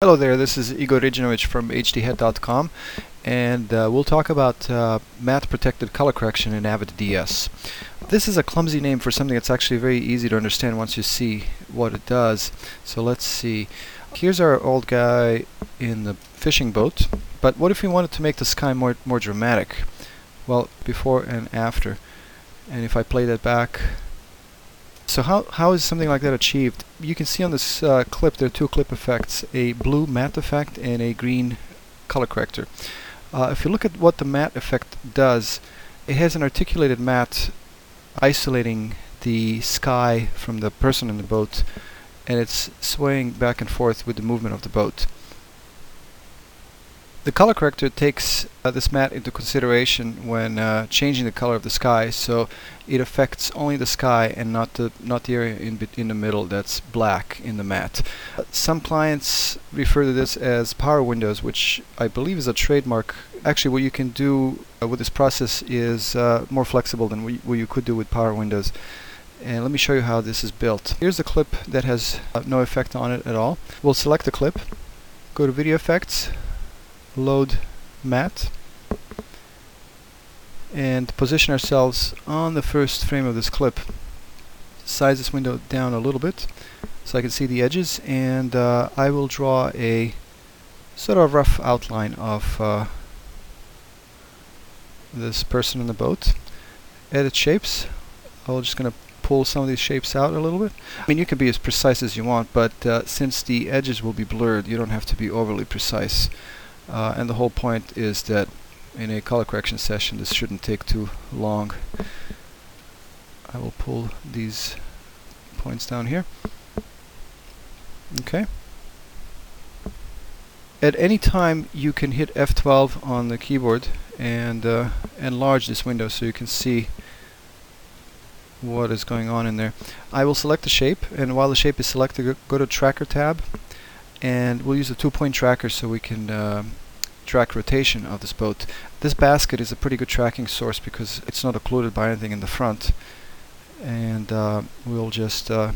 Hello there, this is Igor Ridanovic from hdhead.com and uh, we'll talk about uh, matte protected color correction in Avid DS. This is a clumsy name for something that's actually very easy to understand once you see what it does. So let's see. Here's our old guy in the fishing boat, but what if we wanted to make the sky more, more dramatic? Well, before and after. And if I play that back, so how, how is something like that achieved? You can see on this uh, clip there are two clip effects, a blue matte effect and a green color corrector. Uh, if you look at what the matte effect does, it has an articulated matte isolating the sky from the person in the boat and it's swaying back and forth with the movement of the boat. The color corrector takes uh, this matte into consideration when uh, changing the color of the sky, so it affects only the sky and not the not the area in in the middle that's black in the. Uh, some clients refer to this as power windows, which I believe is a trademark. Actually, what you can do uh, with this process is uh, more flexible than what you could do with power windows. And let me show you how this is built. Here's a clip that has uh, no effect on it at all. We'll select the clip, go to Video Effects, load matte and position ourselves on the first frame of this clip. Size this window down a little bit so I can see the edges and uh, I will draw a sort of rough outline of uh, this person in the boat. Edit shapes. I'm just going to pull some of these shapes out a little bit. I mean you can be as precise as you want but uh, since the edges will be blurred you don't have to be overly precise. Uh, and the whole point is that in a color correction session this shouldn't take too long. I will pull these points down here. Okay. At any time you can hit F12 on the keyboard and uh, enlarge this window so you can see what is going on in there. I will select the shape and while the shape is selected go to tracker tab and we'll use a two-point tracker so we can uh, track rotation of this boat. This basket is a pretty good tracking source because it's not occluded by anything in the front and uh, we'll just uh,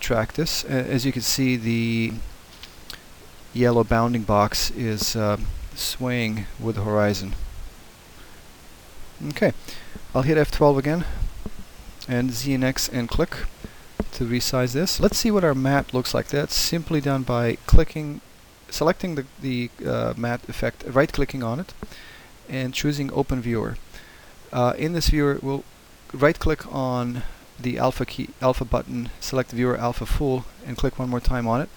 track this. as you can see the yellow bounding box is uh, swaying with the horizon. Okay, I'll hit F12 again and Z and X and click to resize this. Let's see what our matte looks like. That's simply done by clicking, selecting the, the uh, matte effect, right-clicking on it, and choosing Open Viewer. Uh, in this viewer, we'll right-click on the alpha key, alpha button, select Viewer Alpha Full, and click one more time on it.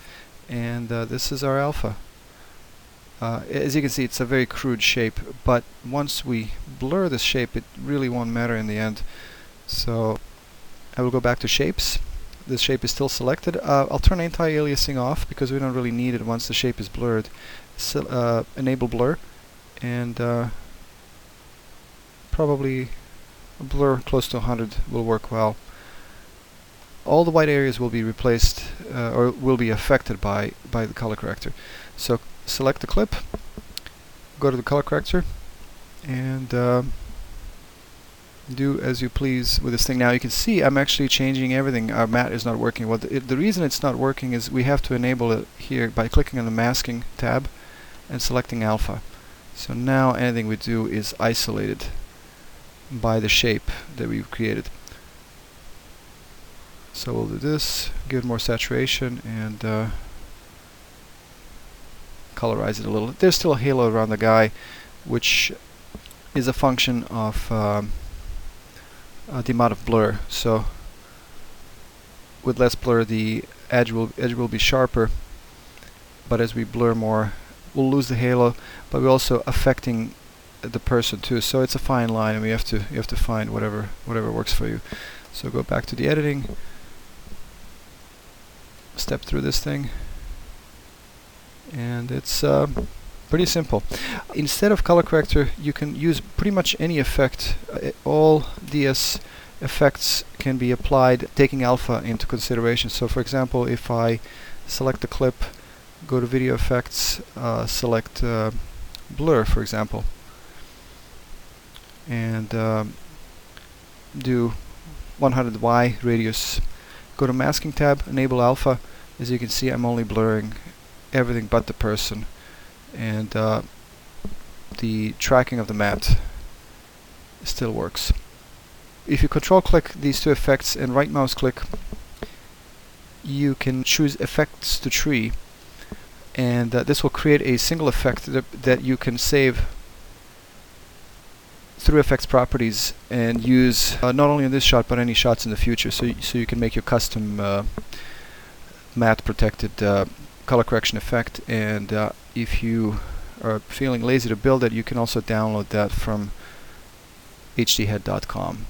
And uh, this is our alpha. Uh, as you can see, it's a very crude shape, but once we blur this shape, it really won't matter in the end. So I will go back to shapes this shape is still selected. Uh, I'll turn anti-aliasing off because we don't really need it once the shape is blurred. So, uh, enable blur and uh, probably a blur close to 100 will work well. All the white areas will be replaced uh, or will be affected by, by the color corrector. So select the clip, go to the color corrector and uh, do as you please with this thing. Now you can see I'm actually changing everything. Our matte is not working. Well, the, the reason it's not working is we have to enable it here by clicking on the masking tab and selecting alpha. So now anything we do is isolated by the shape that we've created. So we'll do this, give it more saturation and uh, colorize it a little. There's still a halo around the guy which is a function of um, uh, the amount of blur. So with less blur the edge will edge will be sharper. But as we blur more we'll lose the halo but we're also affecting the person too. So it's a fine line and we have to you have to find whatever whatever works for you. So go back to the editing. Step through this thing. And it's uh, pretty simple. Instead of color corrector, you can use pretty much any effect. Uh, all DS effects can be applied taking alpha into consideration. So for example, if I select the clip, go to video effects, uh, select uh, blur for example, and um, do 100Y radius, go to masking tab, enable alpha, as you can see I'm only blurring everything but the person and uh, the tracking of the matte still works. If you control click these two effects and right mouse click you can choose effects to tree and uh, this will create a single effect that, that you can save through effects properties and use uh, not only in this shot but any shots in the future so, so you can make your custom uh, matte protected uh, color correction effect and uh, if you are feeling lazy to build it you can also download that from hdhead.com